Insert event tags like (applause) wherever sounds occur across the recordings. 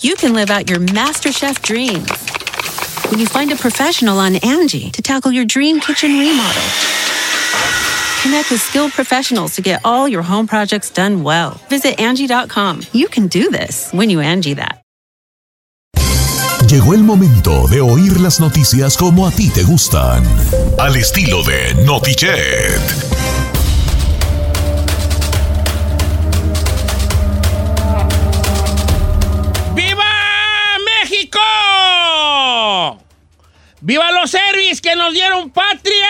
You can live out your MasterChef dreams when you find a professional on Angie to tackle your dream kitchen remodel. Connect with skilled professionals to get all your home projects done well. Visit Angie.com. You can do this when you Angie that. Llegó el momento de oír las noticias como a ti te gustan. Al estilo de Notichet. ¡Viva los service que nos dieron patria!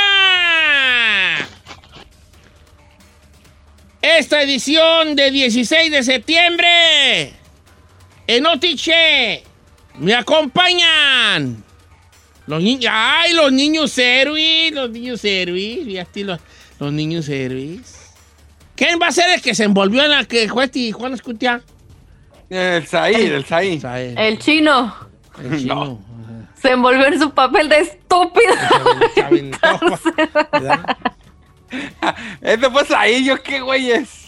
Esta edición de 16 de septiembre en Otiche me acompañan los niños. ¡Ay, los niños héroes! Los niños héroes. Fíjate, los, los niños héroes. ¿Quién va a ser el que se envolvió en la que fue este Juan Escutia? El Said, el. Said. El chino El chino. Envolvió en su papel de estúpido. Se aventó, ¿verdad? Este fue Said, yo qué güeyes.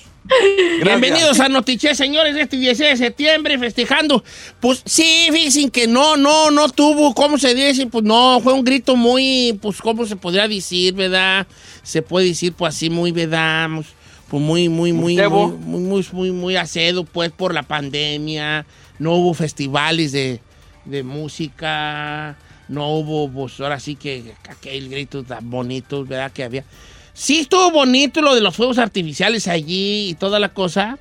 Bienvenidos a Notiche, señores, este 16 de septiembre, festejando. Pues sí, fíjense que no, no, no tuvo, ¿cómo se dice? Pues no, fue un grito muy, pues, ¿cómo se podría decir, verdad? Se puede decir, pues así, muy, ¿verdad? Pues pues, muy, muy, muy, muy, muy, muy, muy, muy acedo, pues, por la pandemia. No hubo festivales de, de música, no hubo, pues, ahora sí que aquel grito tan bonito, ¿verdad? Que había. Sí estuvo bonito lo de los fuegos artificiales allí y toda la cosa,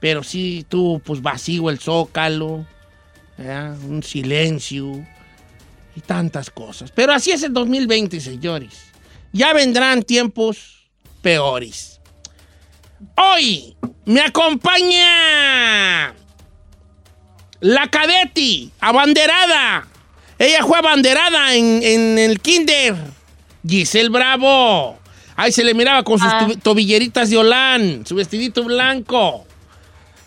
pero sí tuvo pues vacío el zócalo, ¿verdad? un silencio y tantas cosas. Pero así es el 2020, señores. Ya vendrán tiempos peores. Hoy me acompaña la cadeti, abanderada. Ella fue abanderada en, en el kinder. Giselle Bravo. Ahí se le miraba con sus Ah. to- tobilleritas de Olán, su vestidito blanco.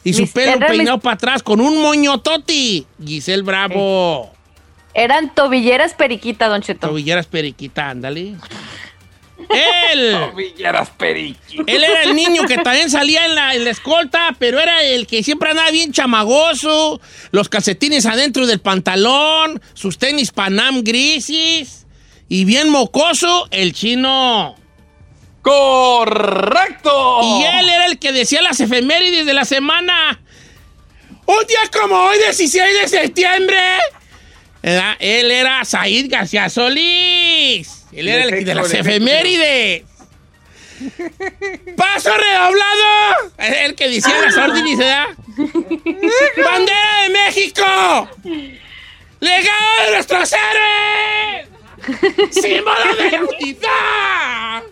Y su Mis- pelo mis- peinado para atrás con un moñototi. Giselle Bravo. Eran tobilleras periquita, Don Cheto. Tobilleras periquita, ándale. Él. (laughs) Él era el niño que también salía en la, en la escolta, pero era el que siempre andaba bien chamagoso, los calcetines adentro del pantalón, sus tenis Panam grises y bien mocoso, el chino. ¡Correcto! Y él era el que decía las efemérides de la semana. Un día como hoy, 16 de septiembre. Él era Said García Solís. Él era el que de las efemérides. ¡Paso redoblado! Era el que decía las órdenes, ¿verdad? ¡Bandera de México! ¡Legado de nuestros héroes! ¡Símbolo de la unidad!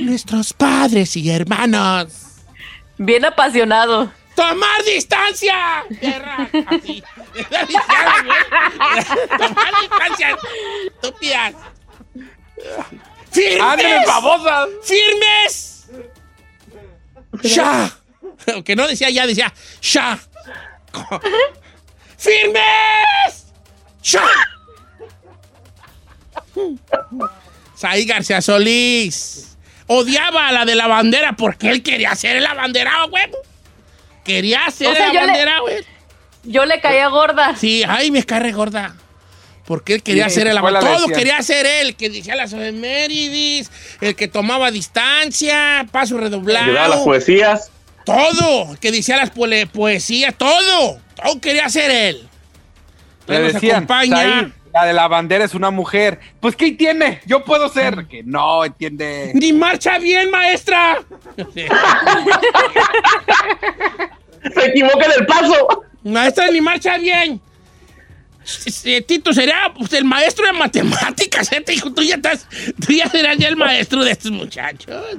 Nuestros padres y hermanos. Bien apasionado. ¡Tomar distancia! Perra, así. (laughs) (laughs) ¡Tomar distancia! ¡Estúpidas! ¡Ándale, ¡Firmes! babosas! ¡Firmes! ¡Ya! Que no decía ya, decía ¡ya! (laughs) ¡Firmes! ¡Ya! Saí García Solís odiaba a la de la bandera porque él quería ser el abanderado, güey. Quería ser O sea, el le- abanderado, güey. Yo le caía gorda. Sí, ay, me cae gorda. Porque él quería Sí, ser el la le Todo quería ser él, que decía las efemérides, el que tomaba distancia, paso redoblado. Ayudaba a las poesías. Todo, el que decía las poesías, todo. Todo quería ser él. Le nos decían, acompaña. Said, la de la bandera es una mujer. Pues, ¿qué tiene? Yo puedo ser. Que no, entiende. Ni marcha bien, maestra. Se equivoca del paso. maestra, ni marcha bien. Eh, Tito sería pues, el maestro de matemáticas, ¿eh? Te dijo, tú ya, estás, tú ya serás ya el maestro de estos muchachos.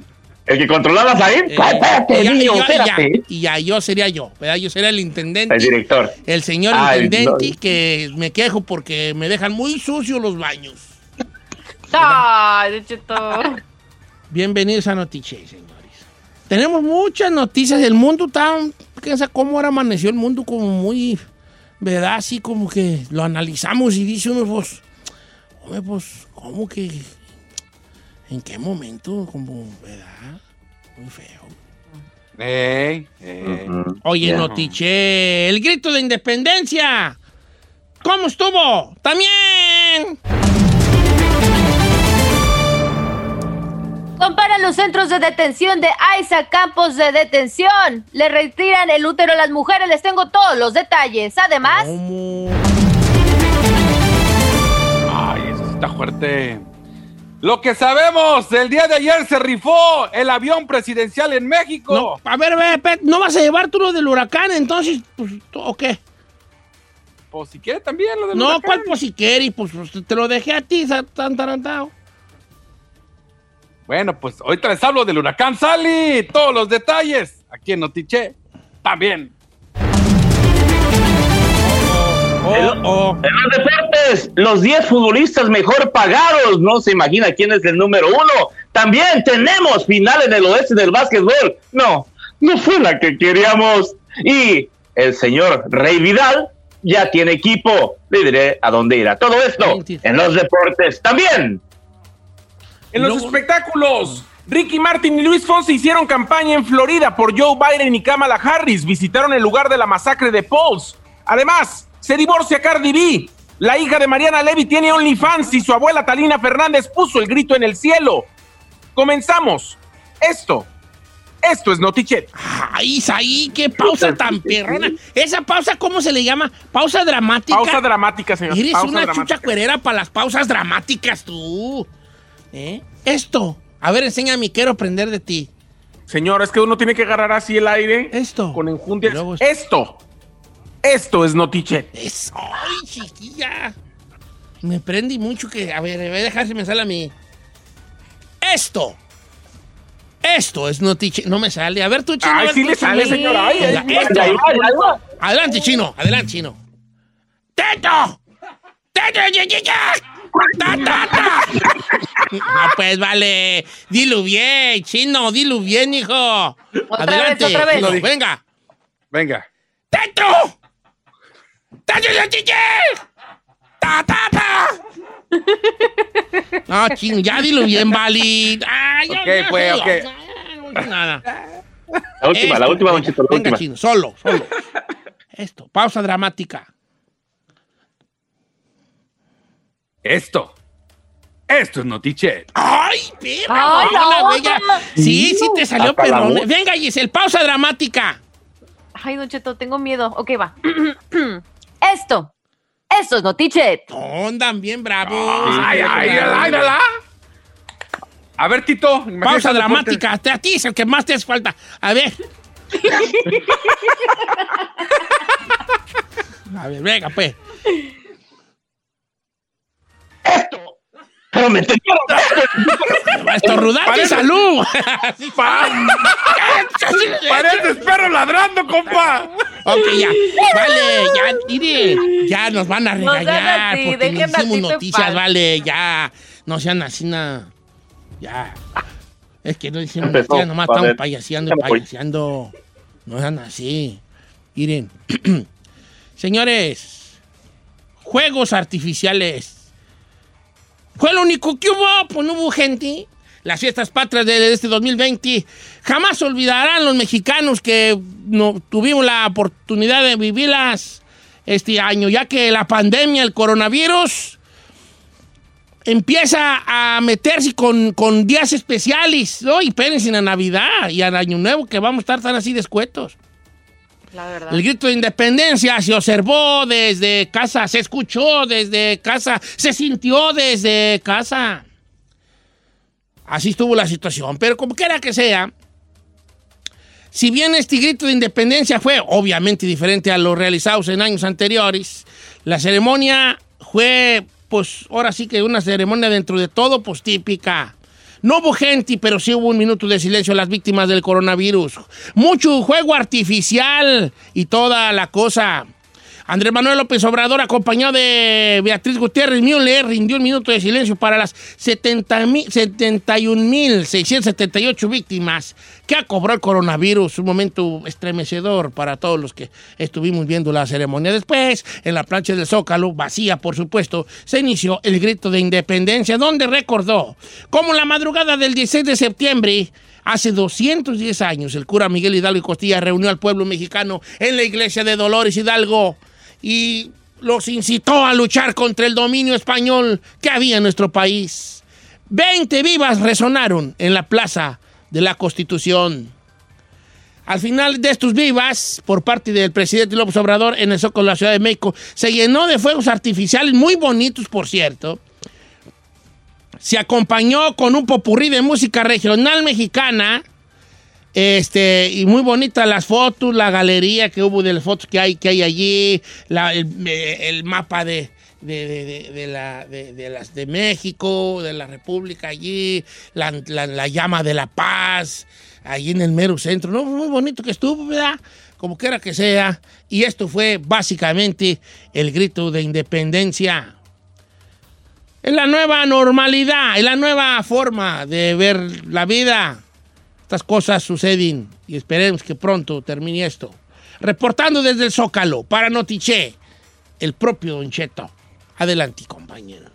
El que controlaba ahí. Eh, espérate, ya- niño, yo- y ya- espérate. y ya yo sería yo, ¿verdad? Yo sería el intendente. El director. El señor Ah, el- intendente que me quejo porque me dejan muy sucios los baños. Ay. Bienvenidos a Notiche, señores. Tenemos muchas noticias del mundo tan... ¿Quién sabe cómo ahora amaneció el mundo como muy... ¿Verdad? Así como que lo analizamos y dice uno, pues... Hombre, pues, ¿cómo que...? ¿En qué momento? Como, ¿verdad? Muy feo. Ey, ey. Ujú. Oye, Ya. Notiche, el grito de independencia. ¿Cómo estuvo? También. Comparan los centros de detención de Isaac Campos de detención. Le retiran el útero a las mujeres. Les tengo todos los detalles. Además, ¿Cómo? Ay, eso sí está fuerte. Lo que sabemos, el día de ayer se rifó el avión presidencial en México. A ver, a ver, ¿no vas a llevar tú lo del huracán entonces? Pues, ¿O qué? Pues si quiere también lo del no, huracán. No, ¿cuál pues si quiere? Y pues, pues te lo dejé a ti, tan tarantado. Bueno, pues ahorita les hablo del huracán Sally, todos los detalles aquí en Notiche también. Oh, oh, oh. 10, los 10 futbolistas mejor pagados. No se imagina quién es el número uno. También tenemos finales del oeste del básquetbol. No, no fue la que queríamos. Y el señor Rey Vidal ya tiene equipo. Le diré a dónde irá. Todo esto en los deportes también. En los espectáculos. Ricky Martin y Luis Fonsi hicieron campaña en Florida por Joe Biden y Kamala Harris. Visitaron el lugar de la masacre de Pauls. Además, se divorcia Cardi B. La hija de Mariana Levy tiene OnlyFans y su abuela Talina Fernández puso el grito en el cielo. Comenzamos. Esto, esto es Notichet. Ay, Isaí, qué pausa tan perrona. ¿Esa pausa cómo se le llama? ¿Pausa dramática? Pausa dramática, señor. Eres Pausa una dramática. chucha cuerera para las pausas dramáticas, tú. ¿Eh? Esto. A ver, enséñame, quiero aprender de ti. Señor, es que uno tiene que agarrar así el aire. Esto. Con enjundia. Esto. Esto. Es Notichet. Es, ¡Ay, chiquilla! Me prendí mucho que... A ver, voy a dejar si me sale a mí. Esto. Esto es notiche. No me sale. A ver, tú, chino. a Ay, ver, sí le sale, chino. señor. Ay, ay. esto. Ahí va, ahí va. Adelante, chino. Adelante, chino. ¡Teto! ¡Teto, chiquilla! ¡Ta, ta, ta! No, pues vale. Dilo bien, chino. Dilo bien, hijo. Otra Adelante. vez, otra vez. chino, venga. Venga. ¡Teto! ¡Ta, ta, ta! (laughs) No, chino, ya dilo bien, vale. Ay, ya, Ok, ya, pues, ya, ok. ya, Nada. La última, la Esto, última, venga, Don Cheto, la venga, última. chino, solo, solo. Esto, pausa dramática. Esto. Esto es Notichet. ¡Ay, perra! Ay, ya. no. Sí, sí te salió Hasta la perrón. Venga, Giselle, pausa dramática. Ay, Don Cheto, tengo miedo. Ok, va. (clears throat) Esto. Esto es Notichet. Andan bien bravos. Ay, ay, ay, ay, ay. A ver, Tito. Pausa dramática. A ti es el que más te hace falta. A ver. (laughs) A ver, venga, pues. Pero me entendieron. (laughs) Y salud. (laughs) Pareces perro ladrando, compa. Ok, ya. Vale, ya, mire. Ya nos van a regañar así, porque a hicimos noticias, vale, ya. No sean así, nada. Ya. Es que no hicimos Empezó, noticias, nomás estamos payaseando Ya y payaseando. No sean así. Miren. (clears throat) Señores, juegos artificiales. Fue lo único que hubo, pues no hubo gente. Las fiestas patrias de este 2020 jamás olvidarán los mexicanos que no tuvimos la oportunidad de vivirlas este año, ya que la pandemia, el coronavirus, empieza a meterse con, días especiales, ¿no? Y espérense a Navidad y al Año Nuevo, que vamos a estar tan así descuetos. El grito de independencia se observó desde casa, se escuchó desde casa, se sintió desde casa. Así estuvo la situación. Pero como quiera que sea, si bien este grito de independencia fue obviamente diferente a los realizados en años anteriores, la ceremonia fue, pues ahora sí que una ceremonia dentro de todo, pues típica. No hubo gente, pero sí hubo un minuto de silencio a las víctimas del coronavirus. Mucho juego artificial y toda la cosa. Andrés Manuel López Obrador, acompañado de Beatriz Gutiérrez Müller, rindió un minuto de silencio para las 70 mi- 71.678 víctimas que ha cobrado el coronavirus. Un momento estremecedor para todos los que estuvimos viendo la ceremonia. Después, en la plancha del Zócalo, vacía por supuesto, se inició el grito de independencia, donde recordó cómo la madrugada del 16 de septiembre Hace 210 años, el cura Miguel Hidalgo y Costilla reunió al pueblo mexicano en la iglesia de Dolores Hidalgo y los incitó a luchar contra el dominio español que había en nuestro país. Veinte vivas resonaron en la plaza de la Constitución. Al final de estos vivas, por parte del presidente López Obrador en el Zócalo de la Ciudad de México, se llenó de fuegos artificiales muy bonitos, por cierto. Se acompañó con un popurrí de música regional mexicana. Este, y muy bonitas las fotos, la galería que hubo de las fotos que hay, que hay allí, el, mapa de, de, de- de- la, de, las de México, de la República allí, la llama de la paz, allí en el mero centro. No, muy bonito que estuvo, ¿verdad? Como quiera que sea. Y esto fue básicamente el grito de independencia. Es la nueva normalidad, es la nueva forma de ver la vida. Estas cosas suceden y esperemos que pronto termine esto. Reportando desde el Zócalo para Notiche, el propio Don Cheto. Adelante, compañero.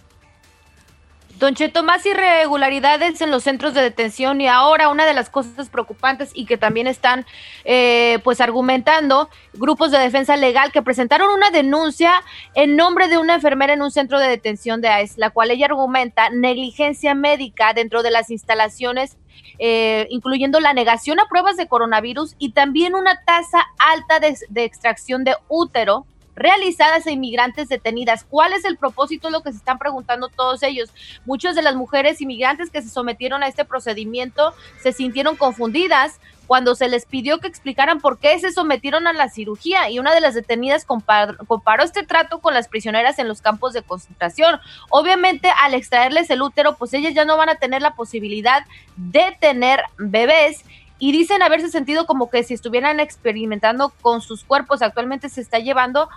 Don Cheto, más irregularidades en los centros de detención y ahora una de las cosas preocupantes y que también están eh, pues argumentando grupos de defensa legal que presentaron una denuncia en nombre de una enfermera en un centro de detención de ICE, la cual ella argumenta negligencia médica dentro de las instalaciones, eh, incluyendo la negación a pruebas de coronavirus y también una tasa alta de, de extracción de útero realizadas a inmigrantes detenidas. ¿Cuál es el propósito? Lo que se están preguntando todos ellos. Muchas de las mujeres inmigrantes que se sometieron a este procedimiento se sintieron confundidas cuando se les pidió que explicaran por qué se sometieron a la cirugía y una de las detenidas compar- comparó este trato con las prisioneras en los campos de concentración. Obviamente al extraerles el útero, pues ellas ya no van a tener la posibilidad de tener bebés y dicen haberse sentido como que si estuvieran experimentando con sus cuerpos. Actualmente se está llevando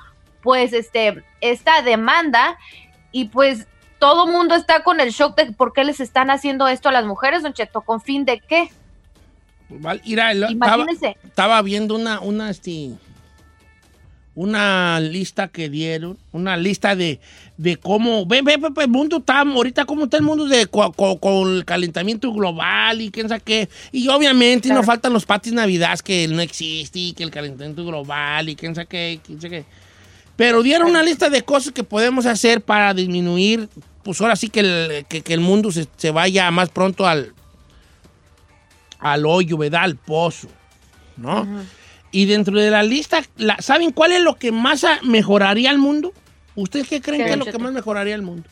pues este esta demanda y pues todo mundo está con el shock de por qué les están haciendo esto a las mujeres, don Cheto, con fin de qué. Mira, el- estaba, Imagínense. estaba viendo una, una, este, una lista que dieron, una lista de, de cómo, ve, ve, ve, el mundo está, ahorita cómo está el mundo de, co- co- con el calentamiento global y quién sabe qué. Y obviamente Claro. no faltan los patis navidad que no existe y que el calentamiento global y quién sabe qué, quién sabe qué. Pero dieron una lista de cosas que podemos hacer para disminuir, pues ahora sí que el, que, que el mundo se, se vaya más pronto al, al hoyo, ¿verdad? Al pozo, ¿no? Y dentro de la lista, la- ¿saben cuál es lo que más mejoraría al mundo? ¿Ustedes qué creen ¿Qué, que es lo que más mejoraría al mundo?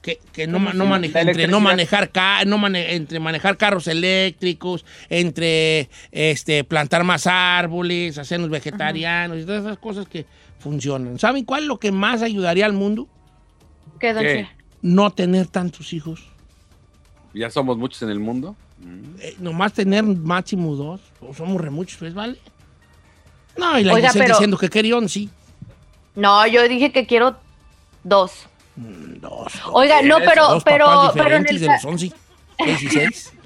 Que, que no, ¿Cómo ma- no maneja- entre no manejar ca- no mane- entre manejar carros eléctricos, entre este plantar más árboles, hacernos vegetarianos y todas esas cosas que funcionan. ¿Saben cuál es lo que más ayudaría al mundo? ¿Qué, don ¿Qué? Cheto? No tener tantos hijos. Ya somos muchos en el mundo. Mm. Eh, nomás tener máximo dos. O somos re muchos, pues, ¿vale? No, y la Oiga, pero- diciendo que quería once. No, yo dije que quiero dos. Mm, Dos. Oiga, no, pero, dos pero, papás pero en el de los once. Dieciséis. (laughs)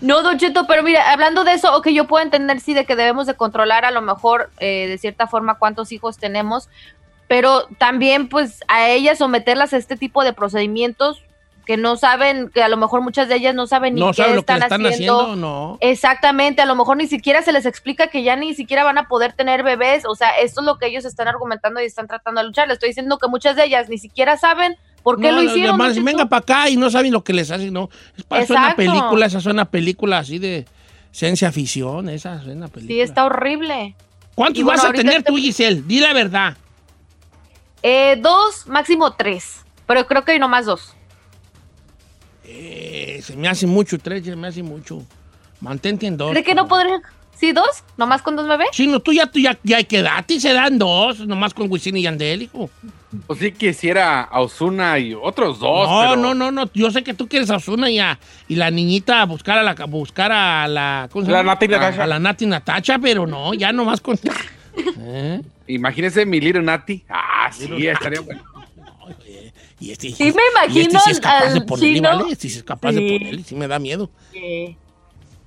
No, Don Cheto, pero mira, hablando de eso, ok, yo puedo entender, sí, de que debemos de controlar a lo mejor, eh, de cierta forma, cuántos hijos tenemos, pero también, pues, a ellas someterlas a este tipo de procedimientos que no saben, que a lo mejor muchas de ellas no saben ni No qué saben lo que están, están haciendo. haciendo, no. Exactamente, a lo mejor ni siquiera se les explica que ya ni siquiera van a poder tener bebés, o sea, esto es lo que ellos están argumentando y están tratando de luchar. Le estoy diciendo que muchas de ellas ni siquiera saben por qué No, lo hicieron. demás, Don Cheto. venga para acá y no saben lo que les hacen, no. Es una película, esa es una película así de ciencia ficción, esa es una película. Sí, está horrible. ¿Cuántos bueno, vas a tener este- tú, Giselle? Di la verdad. Eh, dos, máximo tres, pero creo que hay nomás dos. Eh, se me hace mucho, tres se me hace mucho. Mantente en dos. ¿Cree que no podría? ¿Sí, dos? ¿Nomás con dos bebés? Chino, tú ya, tú ya, ya hay que dar. A ti se dan dos, nomás con Wisin y Yandel, hijo. Pues sí quisiera a Osuna y otros dos. No, pero- no, no, no. Yo sé que tú quieres a Osuna y, a- y la niñita a buscar a la, a buscar a la. ¿cómo se La? Nati Natasha. A la Nati Natacha, pero no, ya nomás con. ¿Eh? (laughs) Imagínese mi Little Nati. Ah, sí, estaría bueno. Y este, Sí, me y este imagino sí es capaz de al ponerle, chino. ¿vale? Este sí es capaz de Sí. ponerle, sí me da miedo.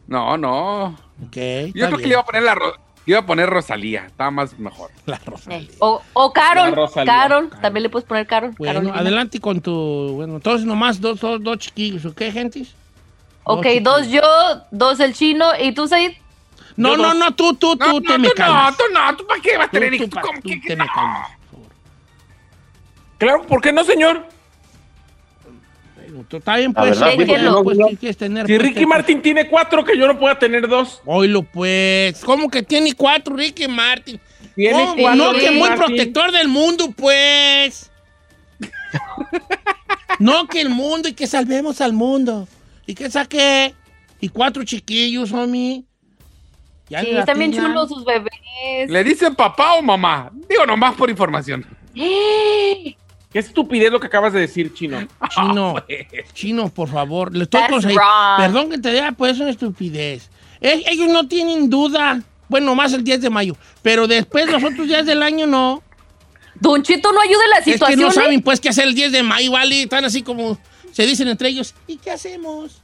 No, no. Ok, Yo está creo que bien. le iba a poner la iba a poner Rosalía. Estaba más mejor. (laughs) La Rosalía. Eh, O, o Carol. La Rosalía. Carol. También le puedes poner Carol. Bueno, Carolina. adelante con tu. Bueno, entonces nomás dos, dos, dos chiquillos, ¿ok, gentes? Ok, chiquillos. dos yo, dos el chino. ¿Y tú, Said? No, Yo no, dos. no, tú, tú, tú No, te no, me tú no, calmas. tú no, tú para qué vas a Tú, tener tú pa- ¿Cómo tú que- te no? me calmas. Claro, ¿por qué no, señor? Está bien, pues. verdad, sí, pues, ¿qué quieres tener? Si pues, Ricky ¿qué? Martin tiene cuatro, que yo no pueda tener dos. Oílo, pues. ¿Cómo que tiene cuatro, Ricky Martin? Tiene cuatro, No, que Ricky muy Martin. protector del mundo, pues. no, que el mundo y que salvemos al mundo. ¿Y que saqué? Y cuatro chiquillos, homie. Ya Sí, latinan. chulos sus bebés. ¿Le dicen papá o mamá? Digo nomás por información. Qué estupidez lo que acabas de decir, chino. (laughs) Chino, chino, por favor. Le estoy. Perdón que te diga, pues es una estupidez. Eh, ellos no tienen duda. Bueno, más el 10 de mayo. Pero después, los otros días del año, no. Don Chito, no ayuda en la Es que situación. no saben, pues, qué hacer el 10 de mayo, ¿vale? Están así como, se dicen entre ellos, ¿y qué hacemos?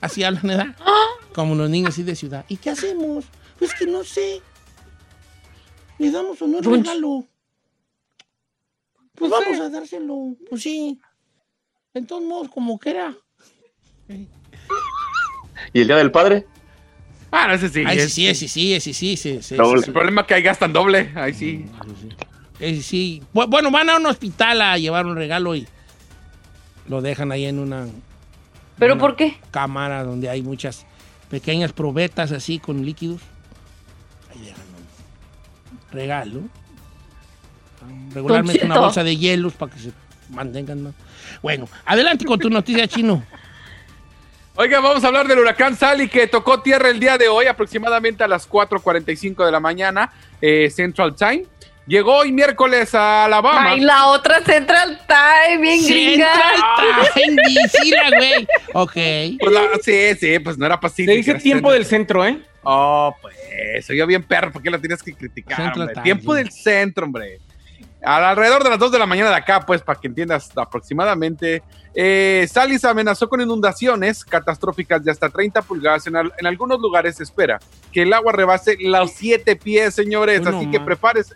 Así hablan, ¿verdad? (gasps) Como los niños así de ciudad. ¿Y qué hacemos? Pues que no sé. ¿Le damos o no regalo? Pues vamos a dárselo. Pues sí. En todos modos, como que era. ¿Y el día del padre? Ah, no, ese sí. Ay, sí, es- sí, ese sí, ese sí, ese sí. El problema es que ahí gastan doble. Ahí sí. Ese sí. Bu- Bueno, van a un hospital a llevar un regalo y lo dejan ahí en una ¿Pero una por qué? cámara donde hay muchas pequeñas probetas así con líquidos. Ahí dejan un regalo. Regularmente una bolsa de hielos para que se mantengan más. Bueno, adelante con tu noticia chino. (laughs) Oiga, vamos a hablar del huracán Sally que tocó tierra el día de hoy, aproximadamente a las 4:45 de la mañana, eh, Central Time. Llegó hoy miércoles a Alabama. Ay, la otra Central Time, bien gringa. Central Time, (laughs) DC, la güey. Ok. Pues la- sí, sí, pues no era Pacífico. Se dice tiempo del centro, ¿eh? Oh, pues, soy yo bien perro, ¿por qué la tienes que criticar? Central hombre? Time, Tiempo del centro, hombre. Al- alrededor de las 2 de la mañana de acá, pues, para que entiendas aproximadamente. Eh, Salis amenazó con inundaciones catastróficas de hasta 30 pulgadas. En, al- en algunos lugares se espera que el agua rebase los 7 pies, señores. Así que prepárese.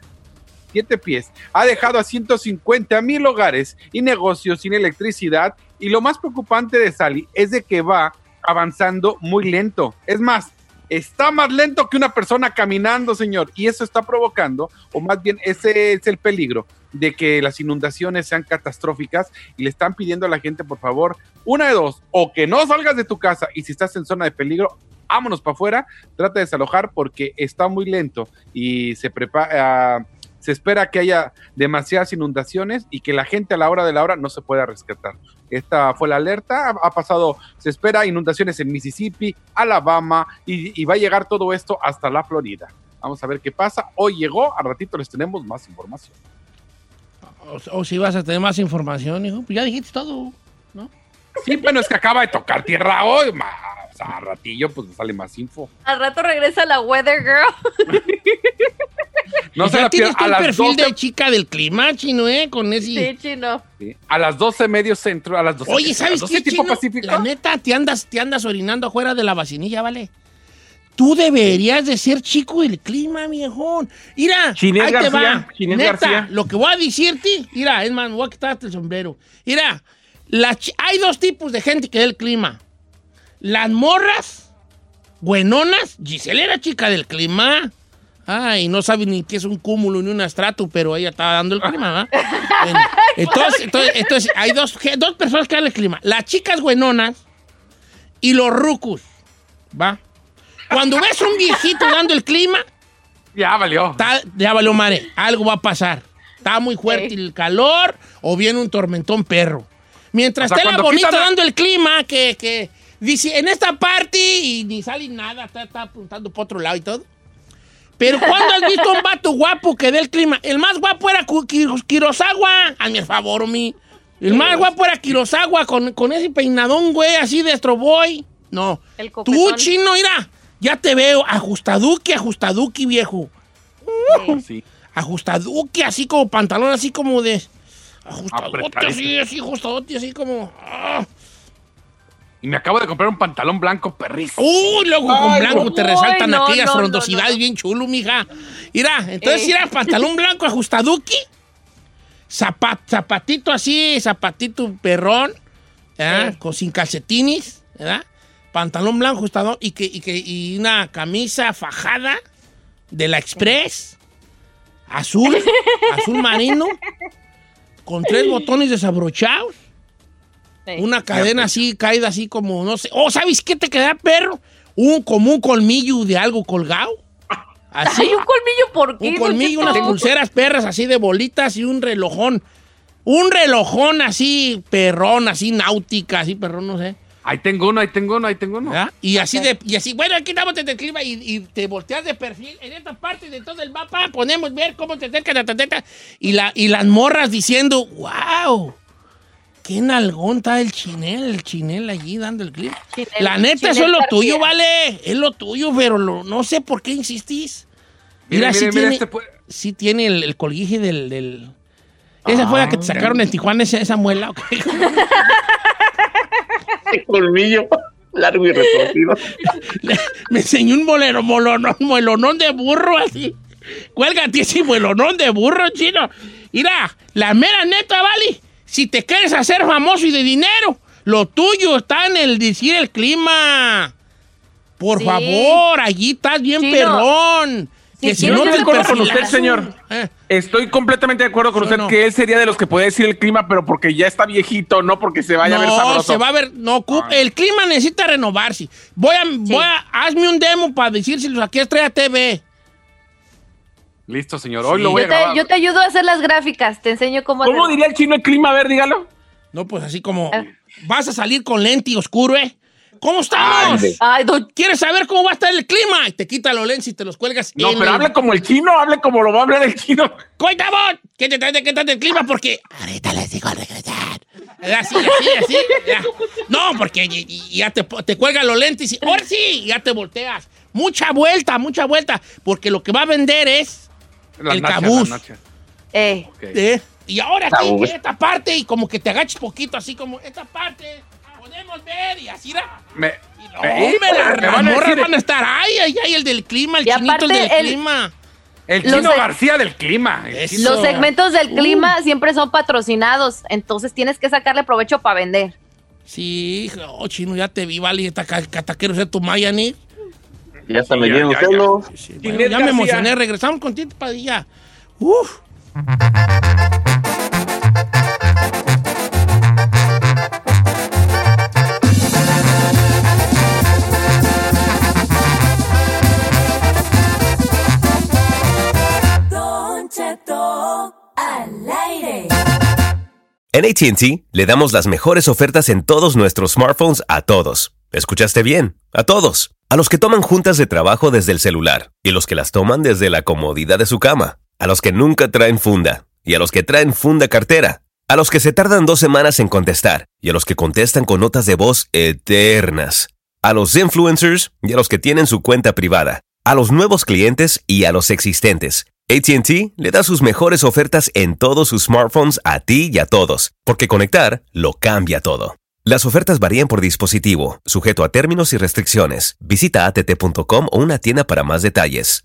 7 pies. Ha dejado a 150 mil hogares y negocios sin electricidad. Y lo más preocupante de Sally es de que va avanzando muy lento. Es más, está más lento que una persona caminando, señor. Y eso está provocando, o más bien ese es el peligro, de que las inundaciones sean catastróficas y le están pidiendo a la gente, por favor, una de dos, o que no salgas de tu casa y si estás en zona de peligro, vámonos para afuera, trata de desalojar porque está muy lento y se prepara... se espera que haya demasiadas inundaciones y que la gente a la hora de la hora no se pueda rescatar. Esta fue la alerta. Ha, ha pasado, se espera inundaciones en Mississippi, Alabama y, y va a llegar todo esto hasta la Florida. Vamos a ver qué pasa. Hoy llegó, al ratito les tenemos más información. O, o si vas a tener más información, hijo. Pues ya dijiste todo. Sí, bueno, es que acaba de tocar tierra hoy. ma- O sea, a ratillo, pues sale más info. Al rato regresa la Weather Girl. (laughs) No se la tienes pierdan. A las, perfil 12, de chica del clima, chino, ¿eh? Con ese... Sí, chino. sí, a las 12 medio centro, a las 12. Oye, ¿sabes las 12 qué, tipo chino? Pacífico? La neta, te andas, te andas orinando afuera de la vacinilla, ¿vale? Tú deberías de ser chico del clima, viejón. Mira, Chinés ahí te García, va. Chinés Neta, García. lo que voy a decirte, mira, es más, voy a quitarte el sombrero. Mira, hay dos tipos de gente que da el clima. Las morras, buenonas, Giselle era chica del clima. Ay, no sabe ni qué es un cúmulo ni un estrato, pero ella estaba dando el clima, ¿verdad? Bueno, (laughs) entonces, entonces, entonces, hay dos, dos personas que dan el clima. Las chicas buenonas y los rucos, ¿va? Cuando ves un viejito dando el clima, Ya valió. está- ya valió madre, algo va a pasar. Está muy fuerte Sí. el calor o viene un tormentón perro. Mientras O sea, esté la bonita quitan dando el clima, que, que Dice, en esta parte, y ni sale nada, está, está apuntando por otro lado y todo. Pero ¿cuándo has visto un vato guapo que dé el clima? El más guapo era Kurosawa. Hazme el favor, mi. El más guapo era Kurosawa con, con ese peinadón, güey, así de Astroboy. No. El Tú, chino, mira. Ya te veo. Ajustaduki, ajustaduki, viejo. Sí. (laughs) Ajustaduki, así como pantalón, así como de. Ajustadote, así, así, ajustadote, así como. ah. Y me acabo de comprar un pantalón blanco perrísimo. Uy, luego con blanco no. te resaltan no, aquellas no, frondosidades no. bien chulo, mija. Mira, entonces Eh. mira, pantalón blanco ajustaduki, zapat, zapatito así, zapatito perrón, ¿verdad? Eh. con sin calcetines, ¿verdad? Pantalón blanco ajustado y que, y que y una camisa fajada de la Express, azul, (laughs) azul marino, con tres botones desabrochados. Sí. Una cadena así, caída así como, no sé. Oh, ¿sabes qué te queda, perro? Un, como un colmillo de algo colgado. (laughs) Así. Ay, un colmillo, ¿por qué? un colmillo, unas pulseras perras así de bolitas y un relojón. Un relojón así, perrón, así náutica, así, perrón, no sé. Ahí tengo uno, ahí tengo uno, ahí tengo uno. ¿verdad? Y así de, y así, bueno, aquí estamos desde el clima y, y te volteas de perfil. En esta parte de todo el mapa ponemos ver cómo te acerca, ta, ta, ta, ta, y, la, y las morras diciendo, wow, qué nalgón está el chinel, el chinel allí dando el. Chinel- La neta, eso es lo García. tuyo, vale. Es lo tuyo, pero lo- no sé por qué insistís. Mira, Miren, sí tiene, este sí tiene el, el colguije del... del- Esa fue la que te sacaron en Tijuana, esa, esa muela. ok. (laughs) Ese colmillo largo y retorcido. (laughs) Me enseñó un bolero, molonón, muelonón de burro así. Cuélgate ese muelonón de burro, chino. Mira, la mera neta, vale. Si te quieres hacer famoso y de dinero, lo tuyo está en el decir el clima. Por Sí. favor, allí estás bien Chino, perrón. que si no Estoy de acuerdo con usted, señor. Eh, Estoy completamente de acuerdo con ¿Sí o usted no? que él sería de los que puede decir el clima, pero porque ya está viejito, no porque se vaya a ver no, sabroso. se va a ver, no, Ah. el clima necesita renovarse. Voy a, voy a, hazme un demo para decírselos aquí a Estrella TV. Listo, señor. Hoy Sí. lo voy Yo a grabar. te, yo te ayudo a hacer las gráficas, te enseño cómo ¿Cómo diría el chino el clima? A ver, dígalo. No, pues así como Ah. vas a salir con lente y oscuro, ¿eh? ¿Cómo estamos? Ay, don- ¿Quieres saber cómo va a estar el clima? Y te quita los lentes y te los cuelgas. No, pero el- hable como el chino, hable como lo va a hablar el chino. (laughs) ¡Cuéntame! ¿Qué te trae de qué tal el clima? Porque ahorita les digo al regresar. Así, así, así. ya. No, porque y- y- ya te, te cuelgan los lentes y ahora sí, ya te volteas. Mucha vuelta, mucha vuelta. Porque lo que va a vender es Las el cabuz. nachas. eh, Ok. ¿Eh? Y ahora aquí, esta parte, y como que te agaches poquito, así como esta parte, podemos ver, y así era. Me, Y no, me- las, me van a van a estar ahí, ahí, ahí, el del clima, el Y chinito, el aparte, del el- clima. el Los chino de- García del clima. el chino- los segmentos del clima siempre son patrocinados, entonces tienes que sacarle provecho para vender. Sí, oh, chino, ya te vi, vale, cataquero ser tu Mayani. Ya hasta me dieron ya, ya. celos. Sí, Ginés bueno, ya me emocioné, regresamos con Tito Padilla. Uf. En ATT le damos las mejores ofertas en todos nuestros smartphones a todos. ¿Escuchaste bien? A todos. A los que toman juntas de trabajo desde el celular y los que las toman desde la comodidad de su cama. A los que nunca traen funda y a los que traen funda cartera. A los que se tardan dos semanas en contestar y a los que contestan con notas de voz eternas. A los influencers y a los que tienen su cuenta privada. A los nuevos clientes y a los existentes. ATT le da sus mejores ofertas en todos sus smartphones a ti y a todos, porque conectar lo cambia todo. Las ofertas varían por dispositivo, sujeto a términos y restricciones. Visita att.com o una tienda para más detalles.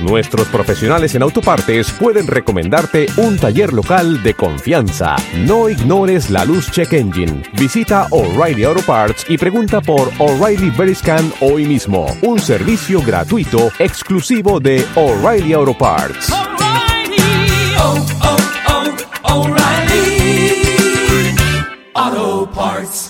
nuestros profesionales en autopartes pueden recomendarte un taller local de confianza. No ignores la luz check engine. Visita O'Reilly Auto Parts y pregunta por O'Reilly Veriscan hoy mismo. Un servicio gratuito exclusivo de O'Reilly Auto Parts. Oh, oh, oh, O'Reilly Auto Parts.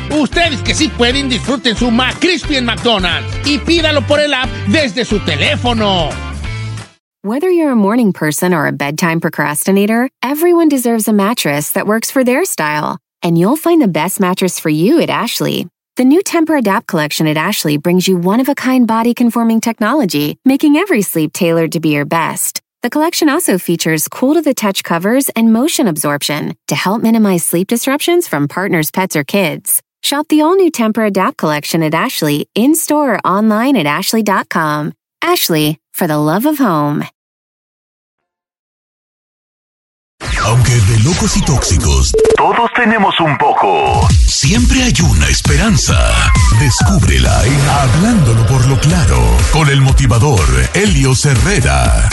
Ustedes que sí pueden, disfruten su en McDonald's y pídalo por el app desde su teléfono. Whether you're a morning person or a bedtime procrastinator, everyone deserves a mattress that works for their style. And you'll find the best mattress for you at Ashley. The new Temper Adapt collection at Ashley brings you one of a kind body conforming technology, making every sleep tailored to be your best. The collection also features cool to the touch covers and motion absorption to help minimize sleep disruptions from partners, pets, or kids. Shop the all new Temper Adapt collection at Ashley in store or online at ashley.com. Ashley, for the love of home. Aunque de locos y tóxicos, todos tenemos un poco. Siempre hay una esperanza. Descúbrela en Hablándolo por lo claro, con el motivador Helio Herrera.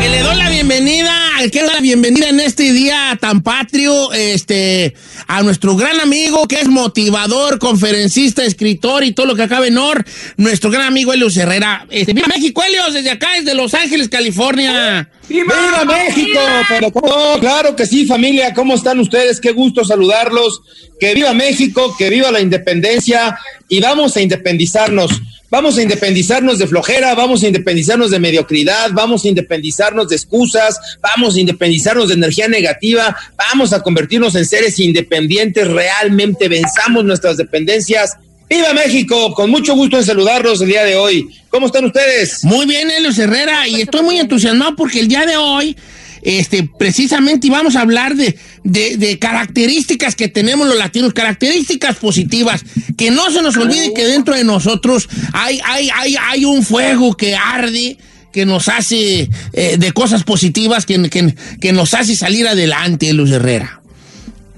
Que le doy la bienvenida, le doy la bienvenida en este día tan patrio, este, a nuestro gran amigo que es motivador, conferencista, escritor y todo lo que acabe en or, nuestro gran amigo Helios Herrera. Este, ¡Viva México, Helios! Desde acá, desde Los Ángeles, California. ¡Viva, México! Pero claro que sí, familia. ¿Cómo están ustedes? Qué gusto saludarlos. Que viva México, que viva la independencia y vamos a independizarnos. Vamos a independizarnos de flojera, vamos a independizarnos de mediocridad, vamos a independizarnos de excusas, vamos a independizarnos de energía negativa, vamos a convertirnos en seres independientes, realmente venzamos nuestras dependencias. ¡Viva México! Con mucho gusto en saludarlos el día de hoy. ¿Cómo están ustedes? Muy bien, Helios Herrera, y estoy muy entusiasmado porque el día de hoy, este, precisamente vamos a hablar de, de, de características que tenemos los latinos, características positivas, que no se nos olvide que dentro de nosotros hay, hay, hay, hay un fuego que arde, que nos hace eh, de cosas positivas, que, que, que nos hace salir adelante, Luz Herrera.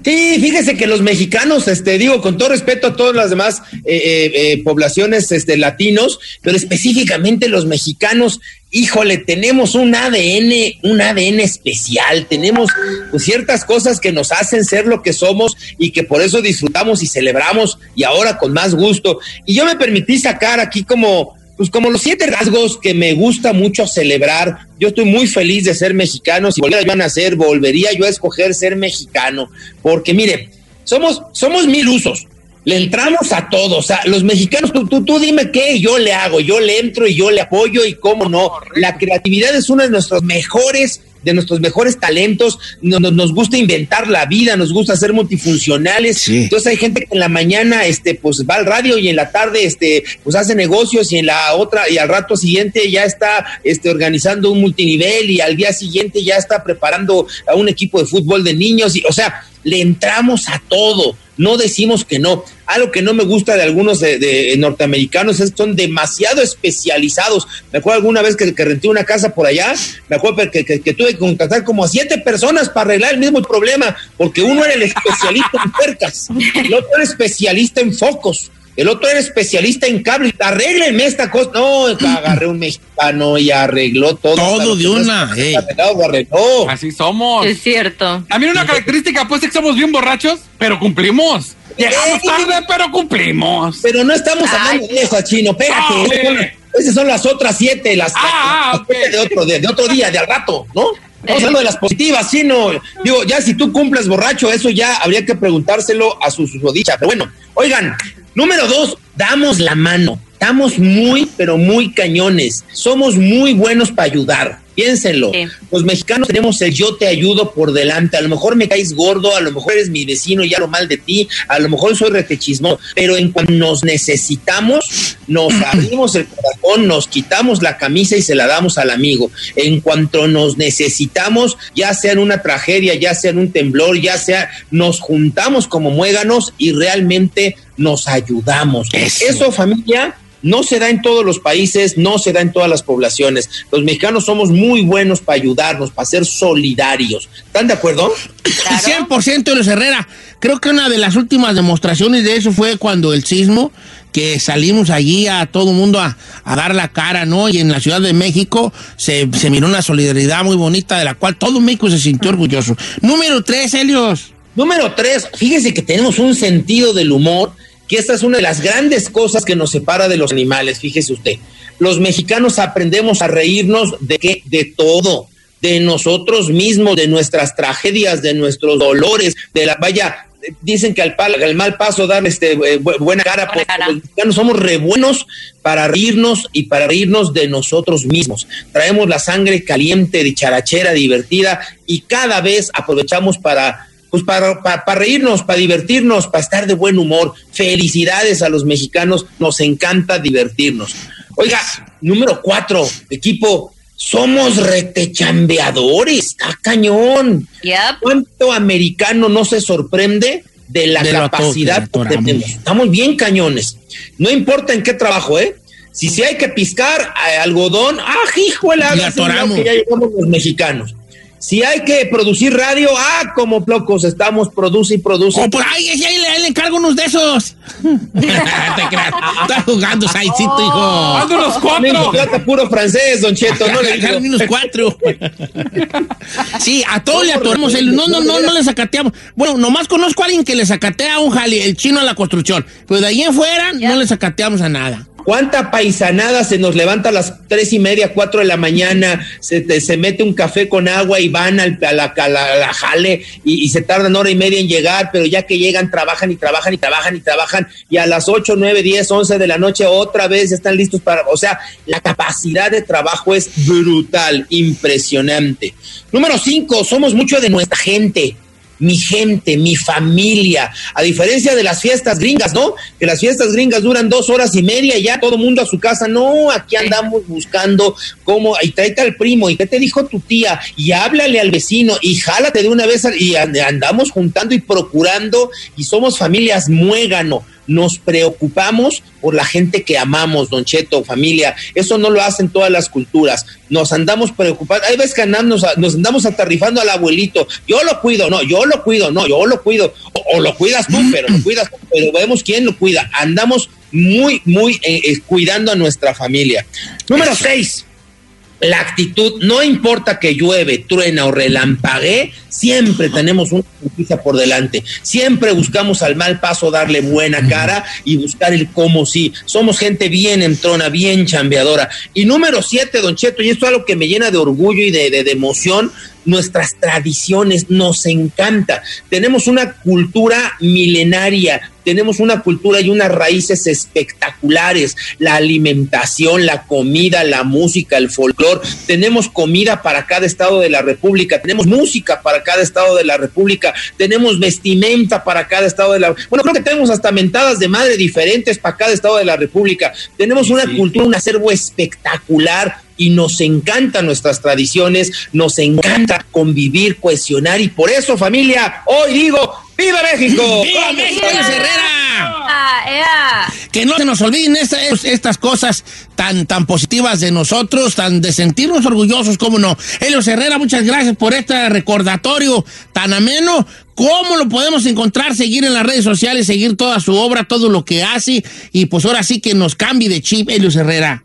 Sí, fíjese que los mexicanos, este, digo, con todo respeto a todas las demás eh, eh, eh, poblaciones este, latinos, pero específicamente los mexicanos, híjole, tenemos un ADN, un ADN especial, tenemos pues, ciertas cosas que nos hacen ser lo que somos y que por eso disfrutamos y celebramos y ahora con más gusto. Y yo me permití sacar aquí como pues como los siete rasgos que me gusta mucho celebrar, yo estoy muy feliz de ser mexicano. Si volviera yo a nacer, volvería yo a escoger ser mexicano. Porque mire, somos, somos mil usos. Le entramos a todos. O sea, los mexicanos, tú, tú, tú dime qué, yo le hago, yo le entro y yo le apoyo y cómo no. La creatividad es uno de nuestros mejores de nuestros mejores talentos, nos, nos gusta inventar la vida, nos gusta ser multifuncionales. Entonces hay gente que en la mañana este, pues va al radio y en la tarde este, pues hace negocios y en la otra, y al rato siguiente ya está este, organizando un multinivel y al día siguiente ya está preparando a un equipo de fútbol de niños. Y, o sea, le entramos a todo, no decimos que no. Algo que no me gusta de algunos de, de norteamericanos es que son demasiado especializados. Me acuerdo alguna vez que, que renté una casa por allá, me acuerdo que, tuve que contratar como a siete personas para arreglar el mismo problema, porque uno era el especialista en puercas, el otro era especialista en focos, el otro era especialista en cable. Arréglenme esta cosa. No, (laughs) agarré un mexicano y arregló todo. Todo de una, arregló. Así somos. Es cierto. También una característica, pues, es que somos bien borrachos, pero cumplimos. Llegamos Ey. tarde, pero cumplimos. Pero no estamos hablando de eso, chino. Pégate. Esas son- las otras siete, las, Ah, las siete de, otro, de, de otro día, de al rato, ¿no? Estamos hablando de las positivas, chino. Digo, ya si tú cumples borracho, eso ya habría que preguntárselo a su susodicha. Pero bueno, oigan, número dos, damos la mano. Estamos muy, pero muy cañones. Somos muy buenos para ayudar. Piénsenlo. Los mexicanos tenemos el yo te ayudo por delante. A lo mejor me caes gordo, a lo mejor eres mi vecino y hablo mal de ti, a lo mejor soy retechismo, pero en cuanto nos necesitamos, nos (clears throat) abrimos el corazón, nos quitamos la camisa y se la damos al amigo. En cuanto nos necesitamos, ya sea en una tragedia, ya sea en un temblor, ya sea, nos juntamos como muéganos y realmente nos ayudamos. Eso familia, no se da en todos los países, no se da en todas las poblaciones. Los mexicanos somos muy buenos para ayudarnos, para ser solidarios. ¿Están de acuerdo? 100% Luis Herrera. Creo que una de las últimas demostraciones de eso fue cuando el sismo, que salimos allí a todo el mundo a, a dar la cara, ¿no? Y en la Ciudad de México se, se miró una solidaridad muy bonita de la cual todo México se sintió orgulloso. Número tres, Helios. Número tres, fíjese que tenemos un sentido del humor, que esta es una de las grandes cosas que nos separa de los animales, fíjese usted. Los mexicanos aprendemos a reírnos de de todo, de nosotros mismos, de nuestras tragedias, de nuestros dolores, de la vaya, dicen que al, pal- al mal paso dar este eh, bu- buena cara, porque los mexicanos somos re buenos para reírnos y para reírnos de nosotros mismos. Traemos la sangre caliente, dicharachera, divertida y cada vez aprovechamos para pues para, para, para reírnos, para divertirnos, para estar de buen humor. Felicidades a los mexicanos, nos encanta divertirnos. Oiga, número cuatro, equipo, somos retechambeadores, está cañón. ¿Cuánto americano no se sorprende de la De capacidad que que tenemos? Estamos bien cañones. No importa en qué trabajo, ¿eh? Si, si hay que piscar eh, algodón, ¡ah, atoramos. que ya llegamos los mexicanos. Si hay que producir radio, ¡ah, como locos estamos! Produce y produce. O por ahí, ahí, ahí le, ahí le encargo unos de esos. (laughs) Te creas. Está jugando Saicito, hijo. Me trata puro francés, Don Cheto. No le digo. Unos cuatro. Sí, a todos le atoramos el. No, no, no, no le sacateamos. Bueno, nomás conozco a alguien que le sacatea a un jali, el chino a la construcción. Pero de ahí en fuera no le sacateamos a nada. ¿Cuánta paisanada se nos levanta a las tres y media, cuatro de la mañana? Se, te- se mete un café con agua y van al, a, la, a la- jale y, y se tardan hora y media en llegar, pero ya que llegan, trabajan y trabajan y trabajan y trabajan y a las ocho, nueve, diez, once de la noche otra vez están listos para. O sea, la capacidad de trabajo es brutal, impresionante. Número cinco, somos mucho de nuestra gente mi gente, mi familia, a diferencia de las fiestas gringas, ¿no? Que las fiestas gringas duran dos horas y media y ya todo mundo a su casa. No, aquí andamos buscando cómo, y tráete al primo, y qué te dijo tu tía, y háblale al vecino, y jálate de una vez, y and- andamos juntando y procurando, y somos familias muégano. Nos preocupamos por la gente que amamos, Don Cheto, familia. Eso no lo hacen todas las culturas. Nos andamos preocupando. Hay veces que andamos, nos andamos atarrifando al abuelito. Yo lo cuido, no, yo lo cuido, no, yo lo cuido. O, lo cuidas tú, pero lo cuidas pero vemos quién lo cuida. Andamos muy, muy eh, eh, cuidando a nuestra familia. Número seis. La actitud, no importa que llueve, truena o relampaguee, siempre tenemos una justicia por delante. Siempre buscamos al mal paso darle buena cara y buscar el cómo sí. Somos gente bien entrona, bien chambeadora. Y número siete, Don Cheto, y esto es algo que me llena de orgullo y de, de- de emoción, nuestras tradiciones, nos encanta. Tenemos una cultura milenaria, tenemos una cultura y unas raíces espectaculares, la alimentación, la comida, la música, el folclor, tenemos comida para cada estado de la República, tenemos música para cada estado de la República, tenemos vestimenta para cada estado de la Bueno, creo que tenemos hasta mentadas de madre diferentes para cada estado de la República. Tenemos una cultura, un acervo espectacular y nos encantan nuestras tradiciones, nos encanta convivir, cohesionar y por eso familia, hoy digo, ¡Viva México! (laughs) ¡Viva México, Herrera! Ah, ea. Que no se nos olviden esta- estas cosas tan, tan positivas de nosotros, tan de sentirnos orgullosos, cómo no. Helios Herrera, muchas gracias por este recordatorio tan ameno. ¿Cómo lo podemos encontrar? Seguir en las redes sociales, seguir toda su obra, todo lo que hace. Y pues ahora sí que nos cambie de chip, Helios Herrera.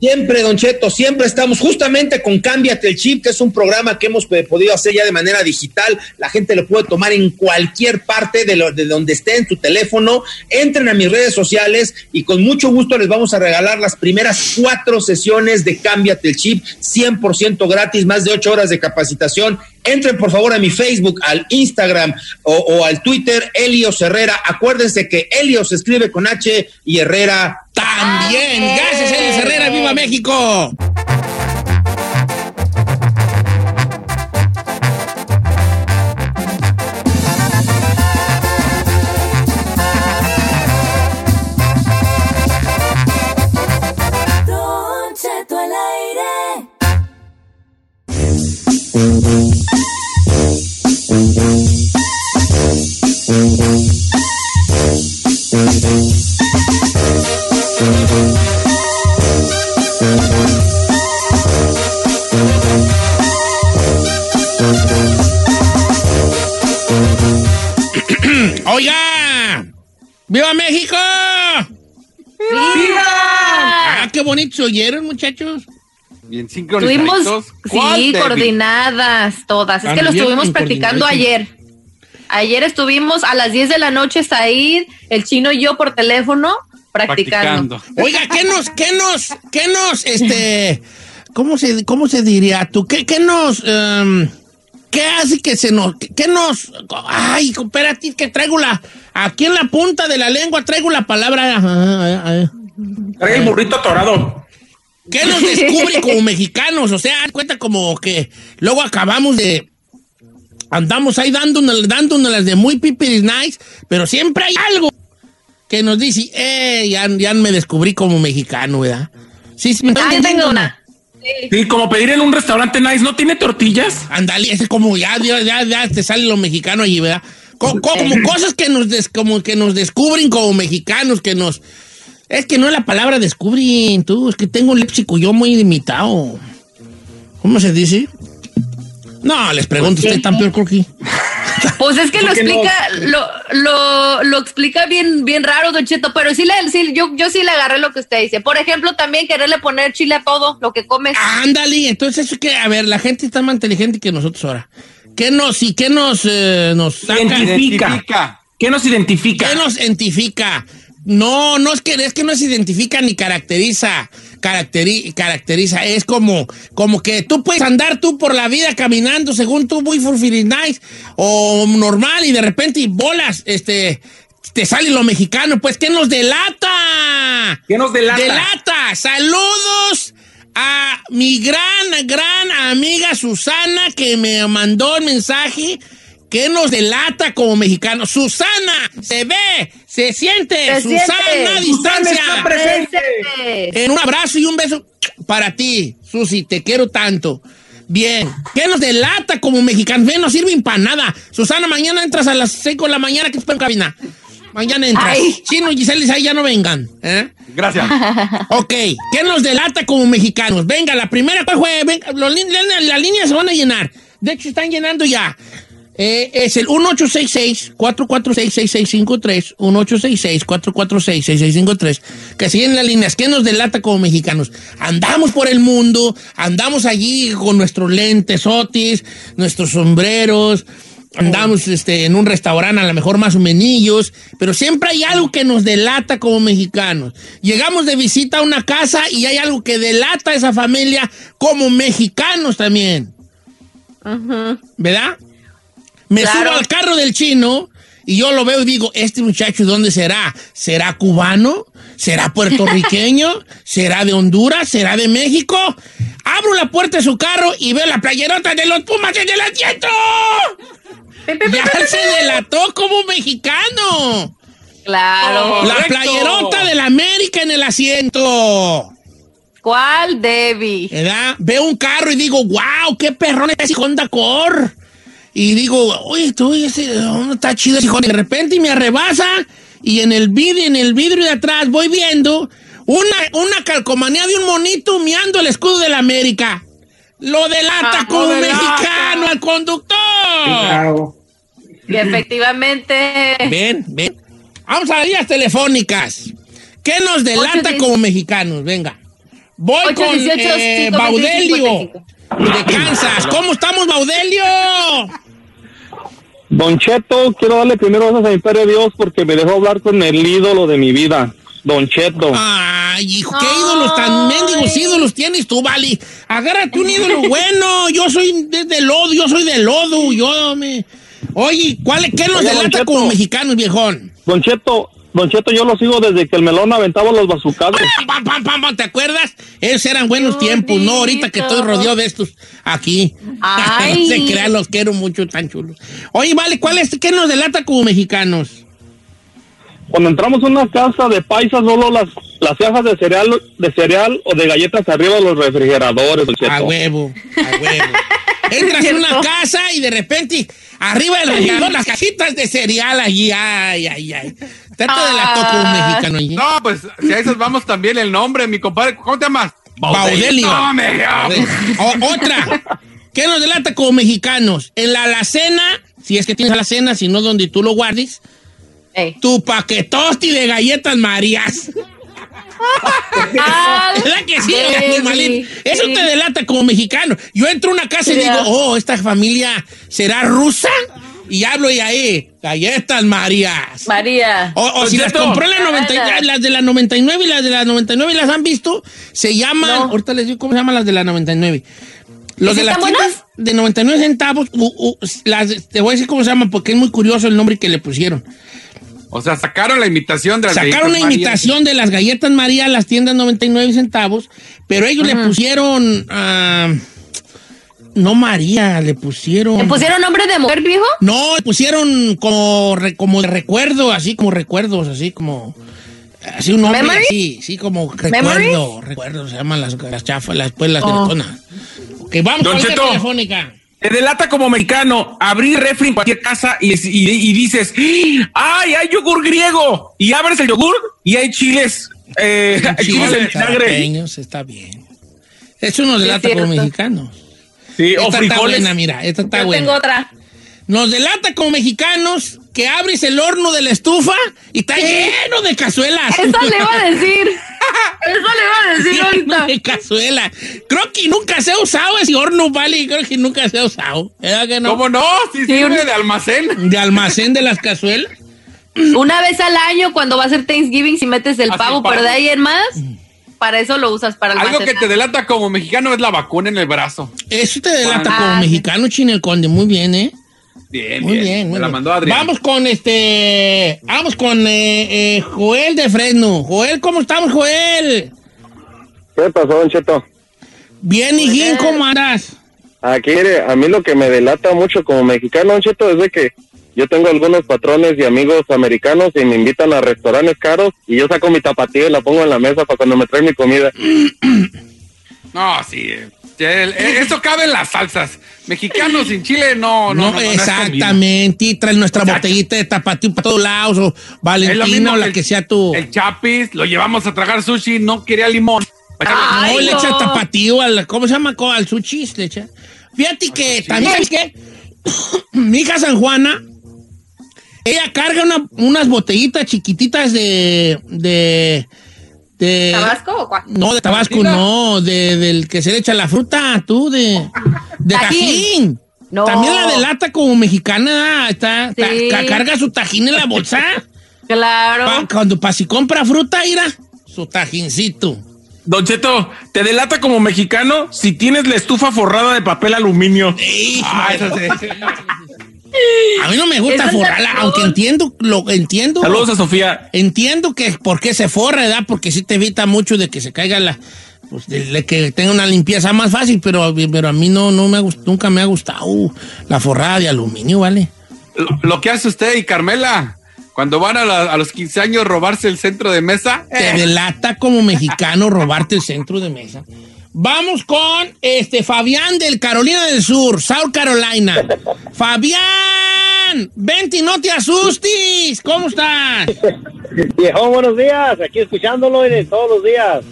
Siempre, Don Cheto, siempre estamos justamente con Cámbiate el Chip, que es un programa que hemos podido hacer ya de manera digital. La gente lo puede tomar en cualquier parte de, lo- de donde esté en tu teléfono. Entren a mis redes sociales y con mucho gusto les vamos a regalar las primeras cuatro sesiones de Cámbiate el Chip, 100% gratis, más de ocho horas de capacitación. Entren por favor a mi Facebook, al Instagram o, al Twitter, Helios Herrera. Acuérdense que Helios escribe con H y Herrera también. Gracias, Helios Herrera. ¡Viva México! Se oyeron, muchachos. Bien Estuvimos, sincronizados. ¿Cuál, sí, coordinadas todas. Es Ah, que lo estuvimos practicando ayer. Ayer estuvimos a las 10 de la noche, Said, el chino y yo por teléfono practicando. Practicando. Oiga, ¿qué nos, qué nos, qué nos, este, cómo se, cómo se diría tú? ¿Qué, qué nos, em, qué hace que se nos, qué nos, ay, espérate, que traigo la, aquí en la punta de la lengua traigo la palabra, ah, ah. Trae el burrito atorado. ¿Qué nos descubre como mexicanos? O sea, haz cuenta como que luego acabamos de. Andamos ahí dándonos, dándonos las de muy pipiris nice, pero siempre hay algo que nos dice, eh, ya, ya me descubrí como mexicano, ¿verdad? Sí, sí, me Ah, tengo una. Sí, como pedir en un restaurante nice, ¿no tiene tortillas? Ándale, es como ya, ya, ya, ya te sale lo mexicano allí, ¿verdad? Co- co- como cosas que nos, des- como que nos descubren como mexicanos, que nos... Es que no es la palabra descubren, tú, es que tengo un léxico yo muy limitado. ¿Cómo se dice? No, les pregunto, usted tan peor que... Pues es que lo explica, lo, lo, lo explica bien, bien raro, Don Cheto, pero sí, le, sí yo, yo sí le agarré lo que usted dice. Por ejemplo, también quererle poner chile a todo lo que comes. Ándale, entonces eso que, a ver, la gente está más inteligente que nosotros ahora. ¿Qué nos, y qué nos, eh, nos saca? Identifica. ¿Qué nos identifica? ¿Qué nos identifica? No, no es que es que no se identifica ni caracteriza, caracteri- caracteriza, es como, como que tú puedes andar tú por la vida caminando según tú muy fulfilling nice o normal y de repente bolas, este, te sale lo mexicano, pues ¿qué nos delata? ¿Qué nos delata? Delata. Saludos a mi gran, gran amiga Susana que me mandó el mensaje que nos delata como mexicanos. Susana, se ve, se siente. Se Susana siente. a Susana distancia. está presente. En un abrazo y un beso para ti, Susi, te quiero tanto. Bien, ¿qué nos delata como mexicanos? Ven, no sirven para nada. Susana, mañana entras a las 5 de la mañana que te en cabina. Mañana entras. Ay. Chino y Giselle ahí ya no vengan. ¿eh? Gracias. (laughs) Ok, ¿qué nos delata como mexicanos? Venga, la primera ¿cuál fue? Venga, los lin- la- las líneas se van a llenar. De hecho, están llenando ya. Eh, es el 1866-446-6653. 1866-446-6653. Que siguen las líneas. ¿Qué nos delata como mexicanos? Andamos por el mundo, andamos allí con nuestros lentes otis, nuestros sombreros. Andamos este, en un restaurante, a lo mejor más o menillos, pero siempre hay algo que nos delata como mexicanos. Llegamos de visita a una casa y hay algo que delata a esa familia como mexicanos también. ¿Verdad? Me Claro. subo al carro del chino y yo lo veo y digo, este muchacho, ¿dónde será? ¿Será cubano? ¿Será puertorriqueño? (laughs) ¿Será de Honduras? ¿Será de México? Abro la puerta de su carro y veo la playerota de los Pumas en el asiento. Ya se delató como mexicano. Claro. La Correcto. playerota de la América en el asiento. ¿Cuál, Debbie? ¿verdad? Veo un carro y digo, wow, qué perrón es ese Honda Core. Y digo, oye, tú, ese, oh, está chido ese. Y de repente me arrebasa y en el vidrio, en el vidrio de atrás voy viendo una, una calcomanía de un monito miando el escudo de la América. Lo delata Ah, como lo delata. mexicano al conductor. Claro. Que efectivamente. Ven, ven. Vamos a las líneas telefónicas. ¿Qué nos delata como mexicanos? Venga. Voy con dieciocho, eh, cinco, Baudelio de Kansas. ¿Cómo estamos, Baudelio? Don Cheto, quiero darle primero gracias a mi Padre Dios porque me dejó hablar con el ídolo de mi vida, Don Cheto. Ay, hijo, qué ídolos tan mendigos ídolos tienes tú, Vali. Agárrate un ídolo bueno. Yo soy de, de lodo, yo soy de lodo. Yo me. Oye, ¿cuál, ¿qué nos Don delata Cheto. como mexicanos, viejón? Don Cheto, Don Cheto, yo lo sigo desde que el melón aventaba los bazucados. Pam, pam, pam, pam, ¿Te acuerdas? Esos eran buenos tiempos, ¿no? Ahorita que estoy rodeado de estos aquí. (laughs) Ay. no se crean, los quiero mucho, tan chulos. Oye, vale, ¿cuál es? ¿Qué nos delata como mexicanos? Cuando entramos a una casa de paisa, solo las, las cajas de cereal, de cereal o de galletas arriba de los refrigeradores, Don Cheto. A huevo, a (laughs) huevo. Entras a una casa y de repente arriba del refrigerador las cajitas de cereal allí. Ay, ay, ay. Trata de la toco un mexicano allí. No, pues si a esas vamos también el nombre, mi compadre. ¿Cómo te llamas? Baudelio. O- otra. ¿Qué nos delata como mexicanos? En la alacena si es que tienes a la cena, si no donde tú lo guardes, Ey. tu paquetosti de galletas Marías. ¿Verdad que sí? animalito? Eso Sí. te delata como mexicano. Yo entro a una casa y digo, oh, esta familia será rusa. Y hablo y ahí, galletas Marías. María. O, si las Cheto. compré en la 90, Ah. las de la 99 y las de la 99 las han visto, se llaman, No. ahorita les digo cómo se llaman las de la 99. Los ¿Y de las están tiendas de 99 centavos, u- u- las, te voy a decir cómo se llaman porque es muy curioso el nombre que le pusieron. O sea, sacaron la imitación de las Sacaron María. imitación de las galletas María a las tiendas 99 centavos, pero ellos le pusieron, ah, no María, le pusieron... ¿Le pusieron nombre de mujer, viejo? No, le pusieron como, re- como de recuerdo, así como recuerdos, así como... Así un nombre ¿Memory? así, sí, como recuerdo, ¿Memories? recuerdo, se llaman las, las chafas, las, pues, las Oh. teletonas. Ok, vamos Don con la telefónica. Te delata como mexicano abrir refri en cualquier casa y, y- y dices, ¡ay, hay yogur griego! Y abres el yogur y hay chiles, eh, (laughs) hay chiles en vinagre. está bien. Eso nos delata como mexicanos. Sí, o Esta está frijoles. buena, mira, esta está Yo buena. tengo otra. Nos delata como mexicanos que abres el horno de la estufa y está lleno de cazuelas. Eso le iba a (laughs) decir. Eso le iba a decir ahorita. de cazuela. Creo que nunca se ha usado ese horno, vale. Creo que nunca se ha usado. ¿Verdad que no? ¿Cómo no? Sí, sirve de almacén. De almacén de las cazuelas. Una vez al año cuando va a ser Thanksgiving si metes el Así, pavo, pavo. pero de ahí en más, para eso lo usas para Algo que te delata como mexicano es la vacuna en el brazo. Eso te delata Ah, como sí. mexicano, Chinel Conde. Muy bien, ¿eh? Bien, Muy bien. bien, muy Me la bien. mandó Adrián. Vamos con este. Vamos con eh, eh, Joel de Fresno. Joel, ¿cómo estamos, Joel? ¿Qué pasó, Don Cheto? Bien, hijín, ¿cómo andas? Aquí, mire, a mí lo que me delata mucho como mexicano, Don Cheto, es de que yo tengo algunos patrones y amigos americanos y me invitan a restaurantes caros y yo saco mi tapatío y la pongo en la mesa para cuando me traen mi comida. (clears throat) No, sí. eh, el- eh, eso cabe en las salsas. Mexicanos sin chile, no, no. No, no, no, no es exactamente. Y trae nuestra botellita de tapatío para todos lados. O Valentina mismo o la el- que sea tu. El chapis, lo llevamos a tragar sushi, no quería limón. no, le no. echa tapatío al. ¿Cómo se llama? Al sushi. Le echa. Fíjate que también, ¿sabes qué? (coughs) Mi hija San Juana. Ella carga una- unas botellitas chiquititas de. de. de. ¿Tabasco o cuál? No, de Tabasco, no, de, del que se le echa la fruta, tú, de, de Tajín. tajín. No. También la delata como mexicana, está, está- Sí. carga su tajín en la bolsa. (laughs) Claro. Pa- cuando pa, si compra fruta, mira, su tajincito. Don Cheto, te delata como mexicano si tienes la estufa forrada de papel aluminio. Ah, eso sí. A mí no me gusta forrarla, la- aunque entiendo, lo entiendo. Saludos a Sofía. Entiendo que por qué se forra, ¿verdad? Porque sí te evita mucho de que se caiga la. Pues de, de que tenga una limpieza más fácil, pero, pero a mí no, no me gust- nunca me ha gustado la forrada de aluminio, ¿vale? Lo, lo que hace usted y Carmela, cuando van a, la- a los 15 años robarse el centro de mesa, Te eh, delata como mexicano (laughs) robarte el centro de mesa. Vamos con este Fabián del Carolina del Sur, South Carolina. (laughs) Fabián, vente y no te asustes. ¿Cómo estás? Viejo, buenos días, aquí escuchándolo de todos los días.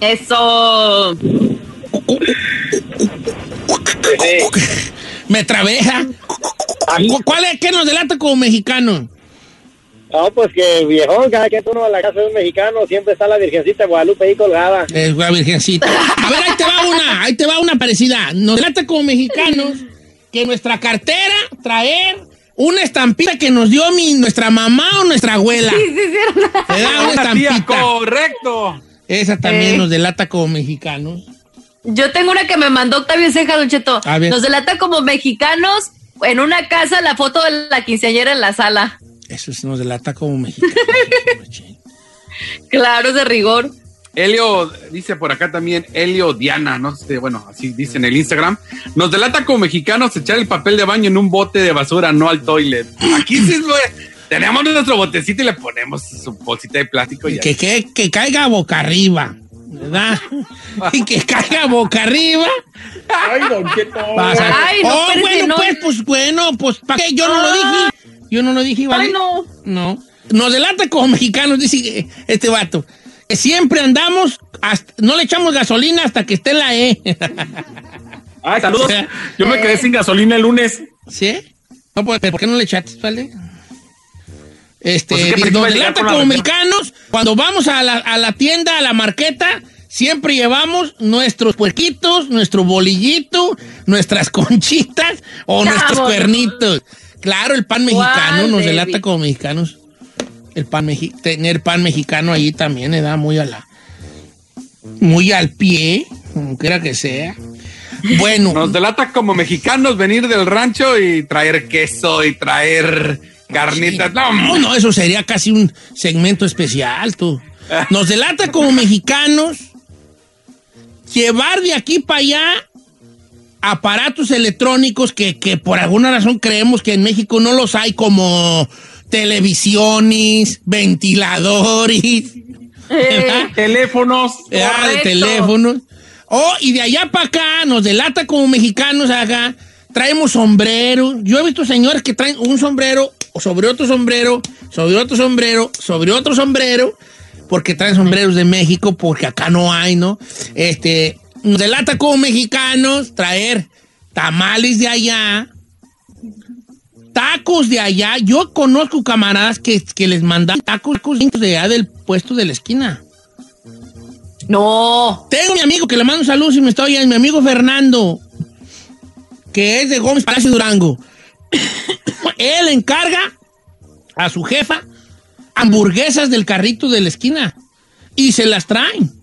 Eso. Me trabeja. ¿Cu- ¿Cuál es? ¿Qué nos delata como mexicano? No, pues que viejón, cada que uno a la casa de un mexicano siempre está la Virgencita de Guadalupe ahí colgada. Es la virgencita. A ver, ahí te va una, ahí te va una parecida. Nos delata como mexicanos que nuestra cartera traer una estampita que nos dio mi, nuestra mamá o nuestra abuela. Sí, sí, sí. Te da una tía, estampita. correcto. Esa también Eh. nos delata como mexicanos. Yo tengo una que me mandó Octavio Ceja, Don Cheto. A ver. Nos delata como mexicanos en una casa la foto de la quinceañera en la sala. Eso nos delata como mexicanos. (laughs) Claro, es de rigor. Helio, dice por acá también, Helio Diana, no sé, bueno, así dice en el Instagram. Nos delata como mexicanos echar el papel de baño en un bote de basura, no al toilet. Aquí sí es lo- tenemos nuestro botecito y le ponemos su bolsita de plástico y que, que, que caiga boca arriba, ¿verdad? y que caiga boca arriba. Ay, Don Cheto. Pasa. Ay, no, oh, bueno, no- pues, pues, bueno, pues, ¿para qué? Yo no lo dije. Yo no lo dije, ¿vale? Ay, no. No. Nos delata como mexicanos, dice este vato. Que siempre andamos, hasta- no le echamos gasolina hasta que esté la E. (laughs) Ay, saludos. Yo me quedé sin gasolina el lunes. ¿Sí? No, pues, ¿por qué no le echaste, vale? Este, Pues es que nos delata como mexicanos, cuando vamos a la, a la tienda, a la marqueta, siempre llevamos nuestros puerquitos, nuestro bolillito, nuestras (laughs) conchitas o nuestros cuernitos. Claro, el pan mexicano ¿Cuál, nos delata como mexicanos. El pan mexi- tener pan mexicano ahí también le da muy a la muy al pie, como quiera que sea. Bueno, Nos delata como mexicanos venir del rancho y traer queso y traer carnitas. No, No, no, eso sería casi un segmento especial, tú. (laughs) Nos delata como mexicanos llevar de aquí para allá aparatos electrónicos que, que por alguna razón creemos que en México no los hay, como televisiones, ventiladores, ¿verdad? Teléfonos. Ah, de teléfonos. Oh, y de allá para acá nos delata como mexicanos acá. Traemos sombreros. Yo he visto señores que traen un sombrero sobre otro sombrero, sobre otro sombrero, sobre otro sombrero, porque traen sombreros de México, porque acá no hay, ¿no? Este, nos delata como mexicanos traer tamales de allá, tacos de allá. Yo conozco camaradas que, que les mandan tacos de allá del puesto de la esquina. No. Tengo mi amigo que le mando un saludo si me está oyendo, mi amigo Fernando, que es de Gómez Palacio Durango. (coughs) Él encarga a su jefa hamburguesas del carrito de la esquina y se las traen.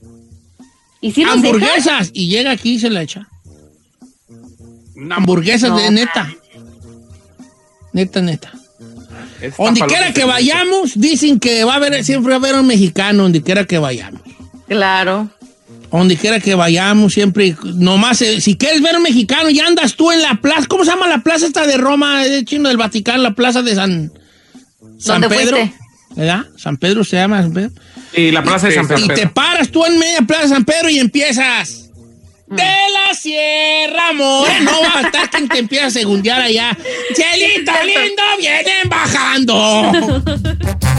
Hamburguesas y llega aquí y se la echa. Hamburguesas de No. neta. Neta, neta. Esta Donde quiera que vayamos, dicen que va a haber, siempre va a haber un mexicano, donde quiera que vayamos. Claro. Donde quiera que vayamos, siempre, nomás, eh, si quieres ver un mexicano, ya andas tú en la plaza, ¿cómo se llama la plaza esta de Roma, de chino del Vaticano, la plaza de San, San ¿Dónde Pedro? fuiste? ¿Verdad? San Pedro se llama San Pedro. Y la plaza de San Y Pedro. te paras tú en media plaza de San Pedro y empiezas. De la Sierra More. No va a estar quien te empieza a segundear allá. Cielito lindo, vienen bajando. (laughs)